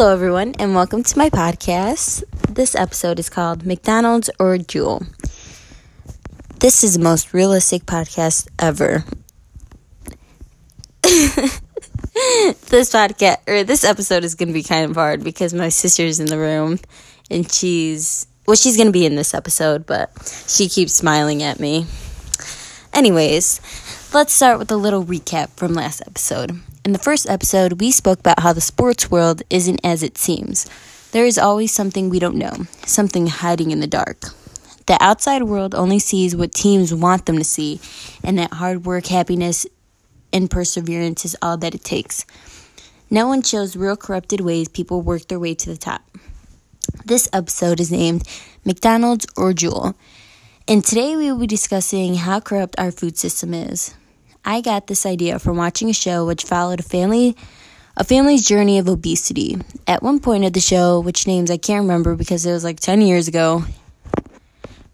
Hello, everyone, and welcome to my podcast. This episode is called McDonald's or Jewel. This is the most realistic podcast ever. this podcast or this episode is going to be kind of hard because my sister's in the room and she's well she's going to be in this episode but she keeps smiling at me. Anyways, let's start with a little recap from last episode. In the first episode, we spoke about how the sports world isn't as it seems. There is always something we don't know, something hiding in the dark. The outside world only sees what teams want them to see, and that hard work, happiness, and perseverance is all that it takes. No one shows real corrupted ways people work their way to the top. This episode is named McDonald's or Jewel, and today we will be discussing how corrupt our food system is. I got this idea from watching a show which followed a family a family's journey of obesity. At one point of the show, which names I can't remember because it was like 10 years ago,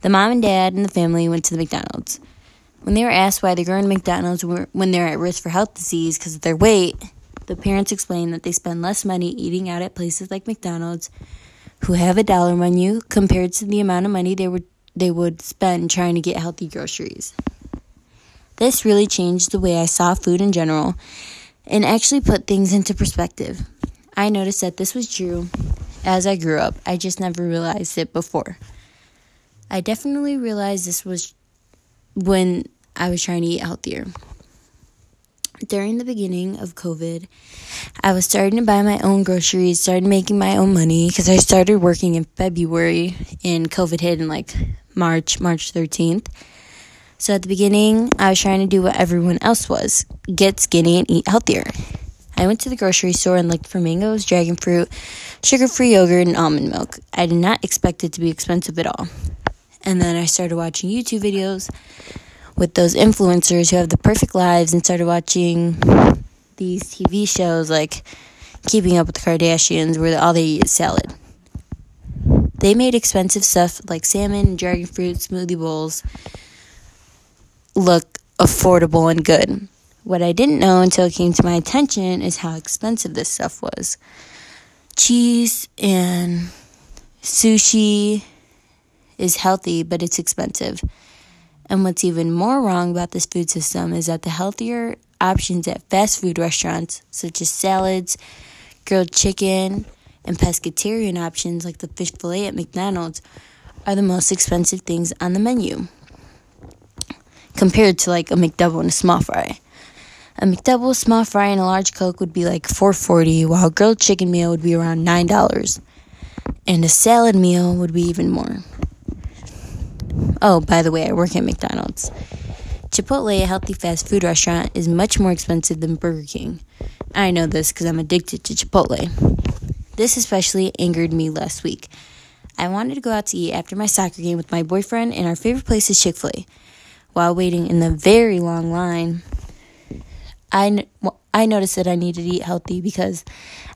the mom and dad and the family went to the McDonald's. When they were asked why they go to McDonald's when they're at risk for health disease because of their weight, the parents explained that they spend less money eating out at places like McDonald's, who have a dollar menu, compared to the amount of money they would they would spend trying to get healthy groceries. This really changed the way I saw food in general and actually put things into perspective. I noticed that this was true as I grew up. I just never realized it before. I definitely realized this was when I was trying to eat healthier. During the beginning of COVID, I was starting to buy my own groceries, started making my own money because I started working in February and COVID hit in like March, March 13th. So at the beginning, I was trying to do what everyone else was get skinny and eat healthier. I went to the grocery store and looked for mangoes, dragon fruit, sugar free yogurt, and almond milk. I did not expect it to be expensive at all. And then I started watching YouTube videos with those influencers who have the perfect lives and started watching these TV shows like Keeping Up with the Kardashians where all they eat is salad. They made expensive stuff like salmon dragon fruit smoothie bowls look affordable and good. What I didn't know until it came to my attention is how expensive this stuff was. Cheese and sushi is healthy, but it's expensive. And what's even more wrong about this food system is that the healthier options at fast food restaurants, such as salads, grilled chicken, and pescatarian options like the fish fillet at McDonald's, are the most expensive things on the menu compared to like a McDouble and a small fry. A McDouble, small fry, and a large Coke would be like four forty, while a grilled chicken meal would be around nine dollars, and a salad meal would be even more. Oh, by the way, I work at McDonald's. Chipotle, a healthy fast food restaurant, is much more expensive than Burger King. I know this because I'm addicted to Chipotle. This especially angered me last week. I wanted to go out to eat after my soccer game with my boyfriend, and our favorite place is Chick fil A. While waiting in the very long line, I, I noticed that I needed to eat healthy because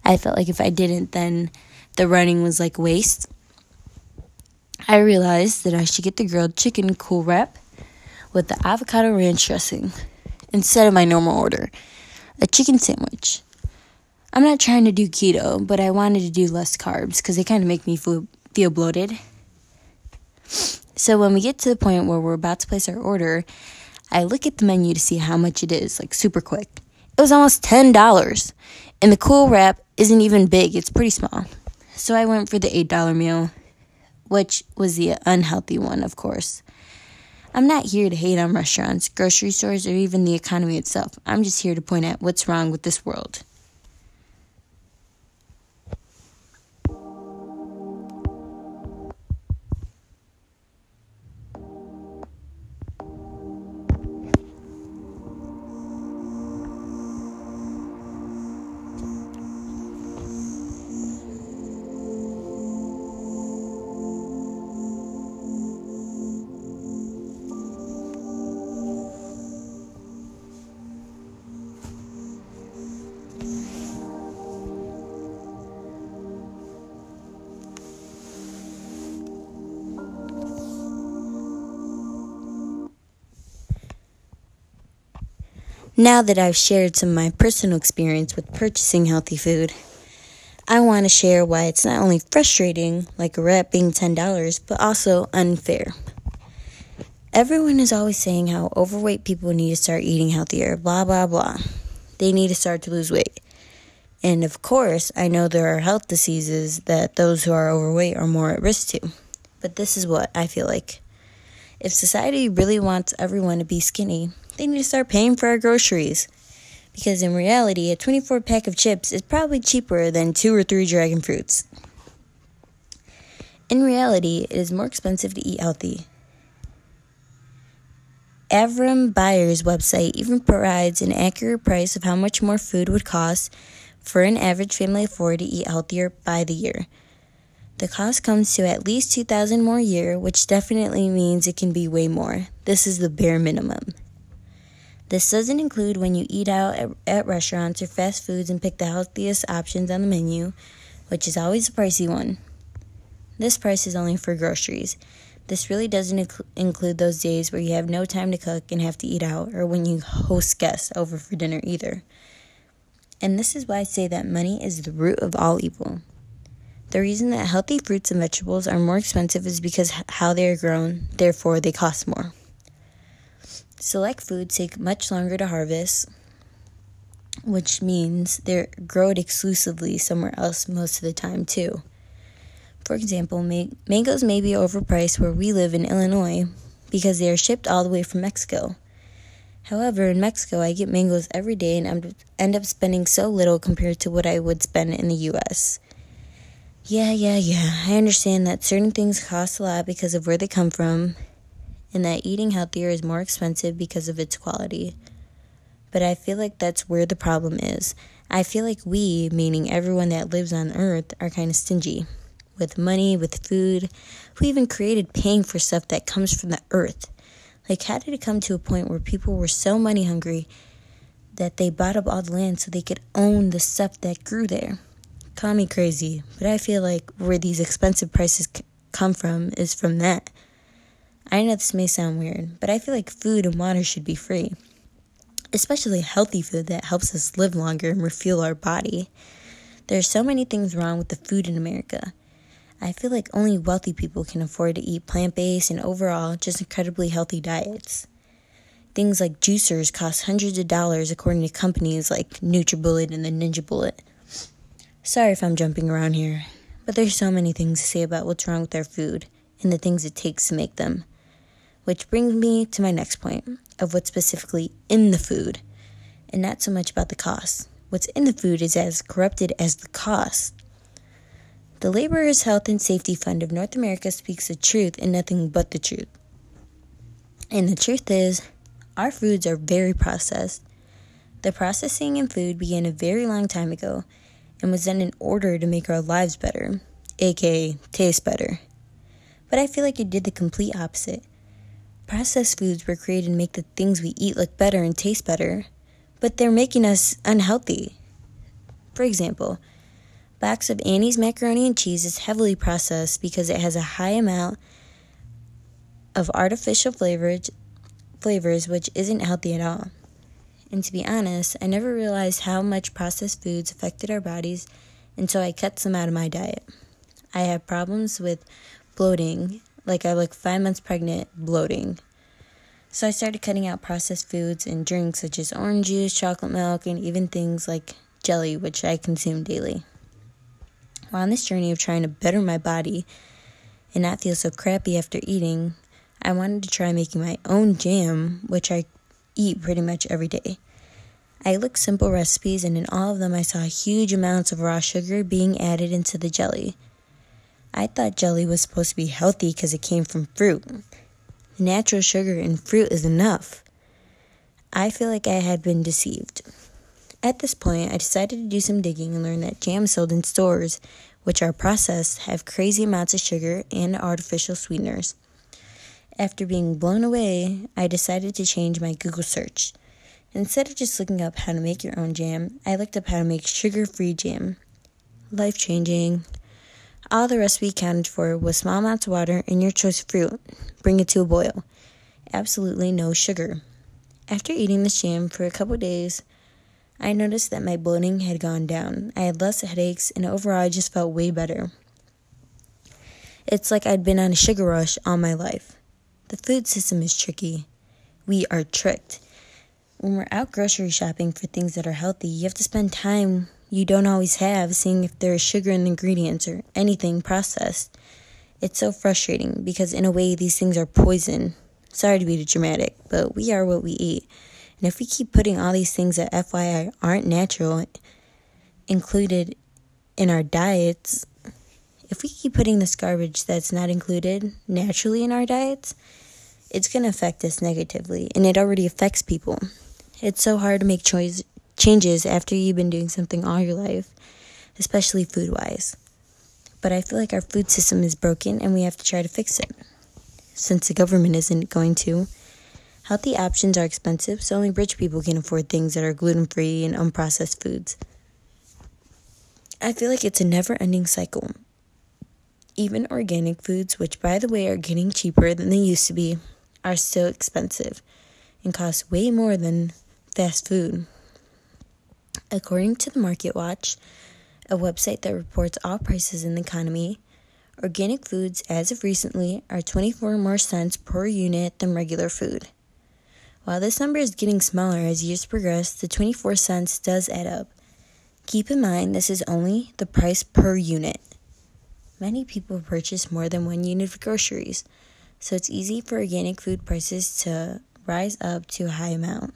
I felt like if I didn't, then the running was like waste. I realized that I should get the grilled chicken cool wrap with the avocado ranch dressing instead of my normal order a chicken sandwich. I'm not trying to do keto, but I wanted to do less carbs because they kind of make me feel, feel bloated. So when we get to the point where we're about to place our order, I look at the menu to see how much it is, like super quick. It was almost $10. And the cool wrap isn't even big, it's pretty small. So I went for the $8 meal, which was the unhealthy one, of course. I'm not here to hate on restaurants, grocery stores, or even the economy itself. I'm just here to point out what's wrong with this world. Now that I've shared some of my personal experience with purchasing healthy food, I want to share why it's not only frustrating, like a wrap being $10, but also unfair. Everyone is always saying how overweight people need to start eating healthier, blah, blah, blah. They need to start to lose weight. And of course, I know there are health diseases that those who are overweight are more at risk to. But this is what I feel like. If society really wants everyone to be skinny, they need to start paying for our groceries. Because in reality, a 24 pack of chips is probably cheaper than two or three dragon fruits. In reality, it is more expensive to eat healthy. Avram Buyer's website even provides an accurate price of how much more food would cost for an average family of four to eat healthier by the year. The cost comes to at least 2000 more a year, which definitely means it can be way more. This is the bare minimum. This doesn't include when you eat out at, at restaurants or fast foods and pick the healthiest options on the menu, which is always a pricey one. This price is only for groceries. This really doesn't inc- include those days where you have no time to cook and have to eat out, or when you host guests over for dinner either. And this is why I say that money is the root of all evil. The reason that healthy fruits and vegetables are more expensive is because how they are grown, therefore, they cost more. Select foods take much longer to harvest, which means they're grown exclusively somewhere else most of the time, too. For example, mangoes may be overpriced where we live in Illinois because they are shipped all the way from Mexico. However, in Mexico, I get mangoes every day and end up spending so little compared to what I would spend in the US. Yeah, yeah, yeah. I understand that certain things cost a lot because of where they come from, and that eating healthier is more expensive because of its quality. But I feel like that's where the problem is. I feel like we, meaning everyone that lives on earth, are kind of stingy with money, with food. We even created paying for stuff that comes from the earth. Like, how did it come to a point where people were so money hungry that they bought up all the land so they could own the stuff that grew there? Call me crazy, but I feel like where these expensive prices c- come from is from that. I know this may sound weird, but I feel like food and water should be free, especially healthy food that helps us live longer and refuel our body. There are so many things wrong with the food in America. I feel like only wealthy people can afford to eat plant based and overall just incredibly healthy diets. Things like juicers cost hundreds of dollars according to companies like NutriBullet and the Ninja Bullet. Sorry if I'm jumping around here, but there's so many things to say about what's wrong with our food and the things it takes to make them. Which brings me to my next point of what's specifically in the food, and not so much about the cost. What's in the food is as corrupted as the cost. The Laborers' Health and Safety Fund of North America speaks the truth and nothing but the truth. And the truth is, our foods are very processed. The processing in food began a very long time ago and was done in order to make our lives better, aka taste better. But I feel like it did the complete opposite. Processed foods were created to make the things we eat look better and taste better, but they're making us unhealthy. For example, box of Annie's macaroni and cheese is heavily processed because it has a high amount of artificial flavors, flavors which isn't healthy at all. And to be honest, I never realized how much processed foods affected our bodies until I cut some out of my diet. I have problems with bloating, like I look five months pregnant, bloating. So I started cutting out processed foods and drinks such as orange juice, chocolate milk, and even things like jelly, which I consume daily. While on this journey of trying to better my body and not feel so crappy after eating, I wanted to try making my own jam, which I eat pretty much every day. I looked simple recipes, and in all of them, I saw huge amounts of raw sugar being added into the jelly. I thought jelly was supposed to be healthy because it came from fruit. Natural sugar in fruit is enough. I feel like I had been deceived. At this point, I decided to do some digging and learn that jams sold in stores, which are processed, have crazy amounts of sugar and artificial sweeteners. After being blown away, I decided to change my Google search. Instead of just looking up how to make your own jam, I looked up how to make sugar free jam. Life changing. All the recipe counted for was small amounts of water and your choice of fruit. Bring it to a boil. Absolutely no sugar. After eating this jam for a couple days, I noticed that my bloating had gone down. I had less headaches, and overall, I just felt way better. It's like I'd been on a sugar rush all my life. The food system is tricky. We are tricked. When we're out grocery shopping for things that are healthy, you have to spend time you don't always have seeing if there is sugar in the ingredients or anything processed. It's so frustrating because, in a way, these things are poison. Sorry to be dramatic, but we are what we eat. And if we keep putting all these things that FYI aren't natural included in our diets, if we keep putting this garbage that's not included naturally in our diets, it's going to affect us negatively, and it already affects people. It's so hard to make choice changes after you've been doing something all your life, especially food wise. But I feel like our food system is broken and we have to try to fix it. Since the government isn't going to, healthy options are expensive, so only rich people can afford things that are gluten free and unprocessed foods. I feel like it's a never ending cycle. Even organic foods, which by the way are getting cheaper than they used to be, are still expensive and cost way more than fast food. According to the Market Watch, a website that reports all prices in the economy, organic foods as of recently are 24 more cents per unit than regular food. While this number is getting smaller as years progress, the 24 cents does add up. Keep in mind this is only the price per unit. Many people purchase more than one unit of groceries, so it's easy for organic food prices to rise up to a high amount.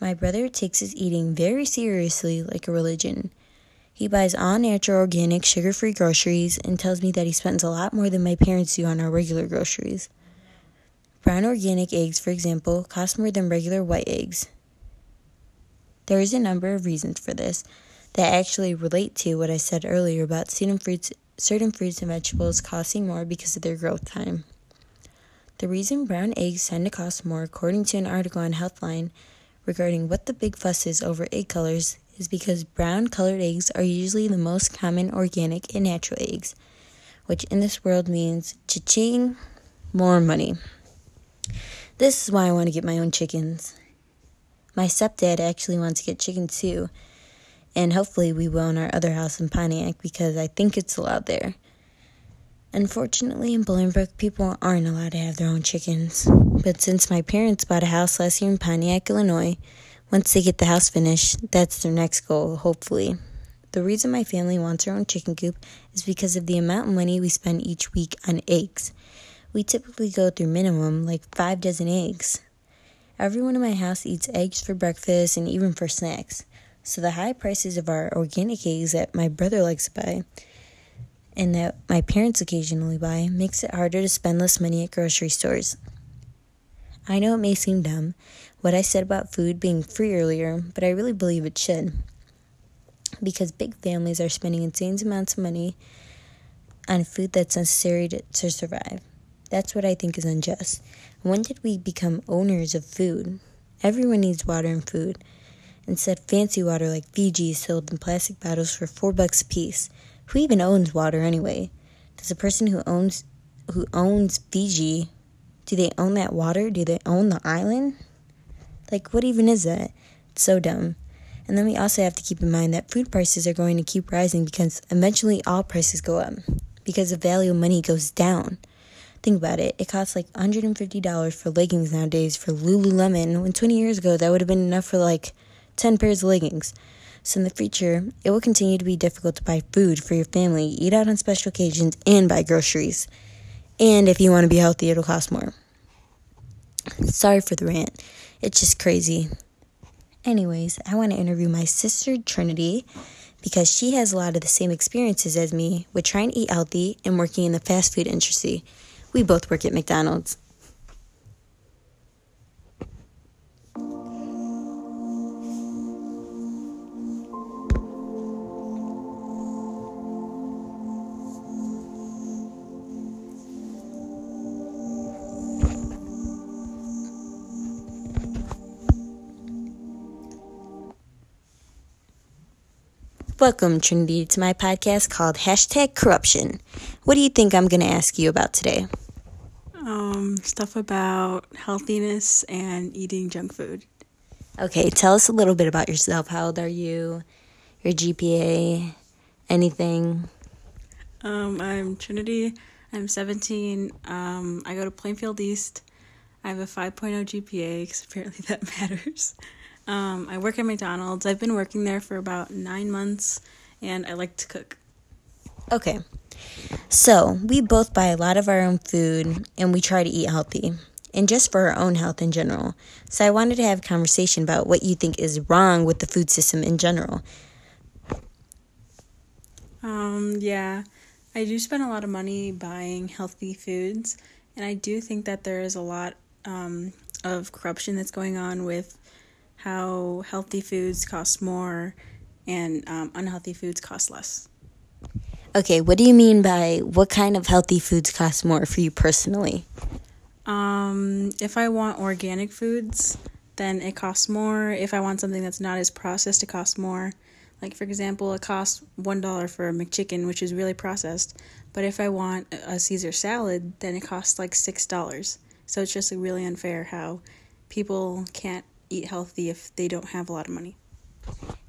My brother takes his eating very seriously like a religion. He buys all natural, organic, sugar free groceries and tells me that he spends a lot more than my parents do on our regular groceries. Brown organic eggs, for example, cost more than regular white eggs. There is a number of reasons for this that actually relate to what I said earlier about certain fruits, certain fruits and vegetables costing more because of their growth time. The reason brown eggs tend to cost more, according to an article on Healthline regarding what the big fuss is over egg colors, is because brown colored eggs are usually the most common organic and natural eggs, which in this world means cha-ching, more money. This is why I want to get my own chickens. My stepdad actually wants to get chickens too, and hopefully we will in our other house in Pontiac because I think it's allowed there. Unfortunately, in Bolingbrook, people aren't allowed to have their own chickens. But since my parents bought a house last year in Pontiac, Illinois, once they get the house finished, that's their next goal, hopefully. The reason my family wants our own chicken coop is because of the amount of money we spend each week on eggs. We typically go through minimum like five dozen eggs. Everyone in my house eats eggs for breakfast and even for snacks. So the high prices of our organic eggs that my brother likes to buy and that my parents occasionally buy makes it harder to spend less money at grocery stores. I know it may seem dumb, what I said about food being free earlier, but I really believe it should. Because big families are spending insane amounts of money on food that's necessary to, to survive. That's what I think is unjust. When did we become owners of food? Everyone needs water and food. Instead, fancy water like Fiji is sold in plastic bottles for four bucks a piece. Who even owns water anyway? Does the person who owns who owns Fiji do they own that water? Do they own the island? Like, what even is that? It's so dumb. And then we also have to keep in mind that food prices are going to keep rising because eventually all prices go up because the value of money goes down. Think about it. It costs like $150 for leggings nowadays for Lululemon when 20 years ago that would have been enough for like 10 pairs of leggings. So in the future, it will continue to be difficult to buy food for your family, eat out on special occasions, and buy groceries. And if you want to be healthy, it'll cost more. Sorry for the rant. It's just crazy. Anyways, I want to interview my sister Trinity because she has a lot of the same experiences as me with trying to eat healthy and working in the fast food industry. We both work at McDonald's. Welcome, Trinity, to my podcast called Hashtag Corruption. What do you think I'm going to ask you about today? Um, stuff about healthiness and eating junk food. Okay, tell us a little bit about yourself. How old are you? Your GPA? Anything? Um, I'm Trinity. I'm 17. Um, I go to Plainfield East. I have a 5.0 GPA because apparently that matters. Um, I work at McDonald's. I've been working there for about nine months, and I like to cook. Okay. So, we both buy a lot of our own food and we try to eat healthy and just for our own health in general. So, I wanted to have a conversation about what you think is wrong with the food system in general. Um, yeah, I do spend a lot of money buying healthy foods, and I do think that there is a lot um, of corruption that's going on with how healthy foods cost more and um, unhealthy foods cost less. Okay, what do you mean by what kind of healthy foods cost more for you personally? Um, if I want organic foods, then it costs more. If I want something that's not as processed, it costs more. Like for example, it costs one dollar for a McChicken, which is really processed. But if I want a Caesar salad, then it costs like six dollars. So it's just really unfair how people can't eat healthy if they don't have a lot of money.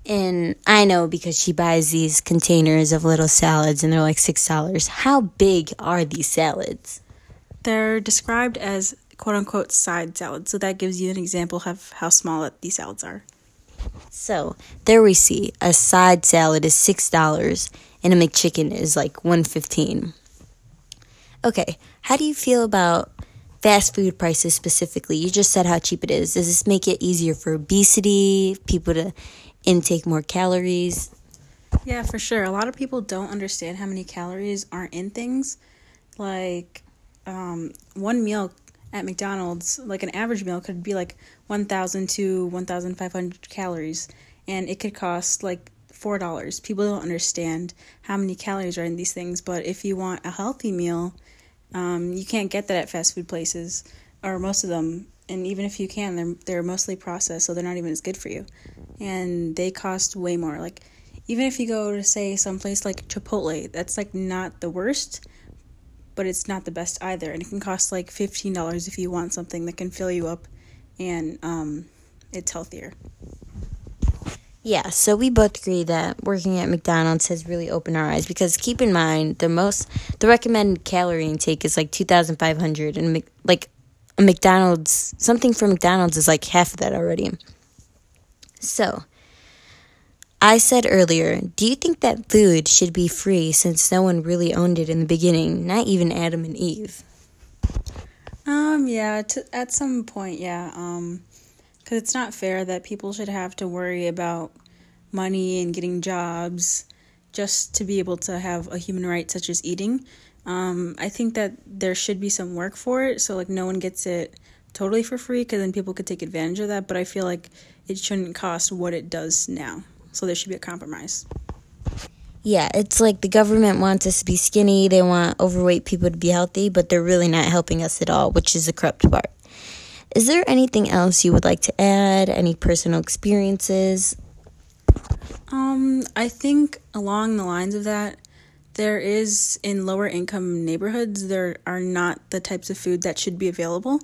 And I know because she buys these containers of little salads and they're like six dollars. How big are these salads? They're described as quote unquote side salads, so that gives you an example of how small these salads are. So there we see a side salad is six dollars and a McChicken is like one fifteen. Okay, how do you feel about fast food prices specifically? You just said how cheap it is. Does this make it easier for obesity, people to intake more calories? Yeah, for sure. A lot of people don't understand how many calories aren't in things. Like um, one meal at McDonald's, like an average meal, could be like 1,000 to 1,500 calories, and it could cost like four dollars. People don't understand how many calories are in these things, but if you want a healthy meal, um, you can't get that at fast food places, or most of them. And even if you can, they're they're mostly processed, so they're not even as good for you, and they cost way more. Like even if you go to say someplace like Chipotle, that's like not the worst, but it's not the best either, and it can cost like fifteen dollars if you want something that can fill you up, and um, it's healthier. Yeah, so we both agree that working at McDonald's has really opened our eyes because keep in mind the most the recommended calorie intake is like 2500 and like a McDonald's something for McDonald's is like half of that already. So, I said earlier, do you think that food should be free since no one really owned it in the beginning, not even Adam and Eve? Um yeah, to, at some point, yeah. Um because it's not fair that people should have to worry about money and getting jobs just to be able to have a human right such as eating. Um, I think that there should be some work for it, so like no one gets it totally for free, because then people could take advantage of that. But I feel like it shouldn't cost what it does now, so there should be a compromise. Yeah, it's like the government wants us to be skinny, they want overweight people to be healthy, but they're really not helping us at all, which is the corrupt part. Is there anything else you would like to add? Any personal experiences? Um, I think along the lines of that, there is in lower income neighborhoods, there are not the types of food that should be available.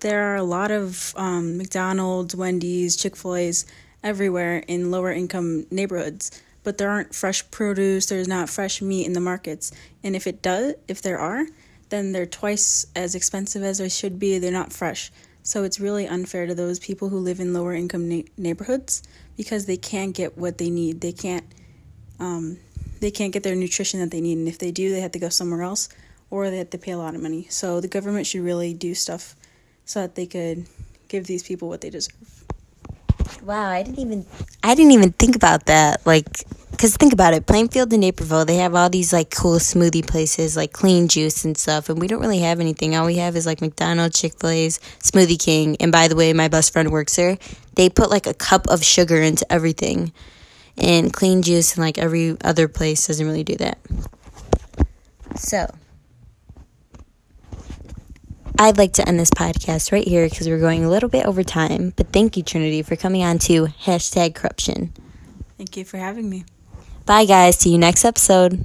There are a lot of um, McDonald's, Wendy's, Chick fil A's everywhere in lower income neighborhoods, but there aren't fresh produce, there's not fresh meat in the markets. And if it does, if there are, then they're twice as expensive as they should be, they're not fresh. So it's really unfair to those people who live in lower income na- neighborhoods because they can't get what they need. They can't um, they can't get their nutrition that they need, and if they do, they have to go somewhere else or they have to pay a lot of money. So the government should really do stuff so that they could give these people what they deserve. Wow, I didn't even I didn't even think about that. Like because think about it, Plainfield and Naperville, they have all these like cool smoothie places, like clean juice and stuff, and we don't really have anything. All we have is like McDonald's, Chick Fil A's, Smoothie King, and by the way, my best friend works there. They put like a cup of sugar into everything, and clean juice and like every other place doesn't really do that. So. I'd like to end this podcast right here because we're going a little bit over time. But thank you, Trinity, for coming on to hashtag corruption. Thank you for having me. Bye, guys. See you next episode.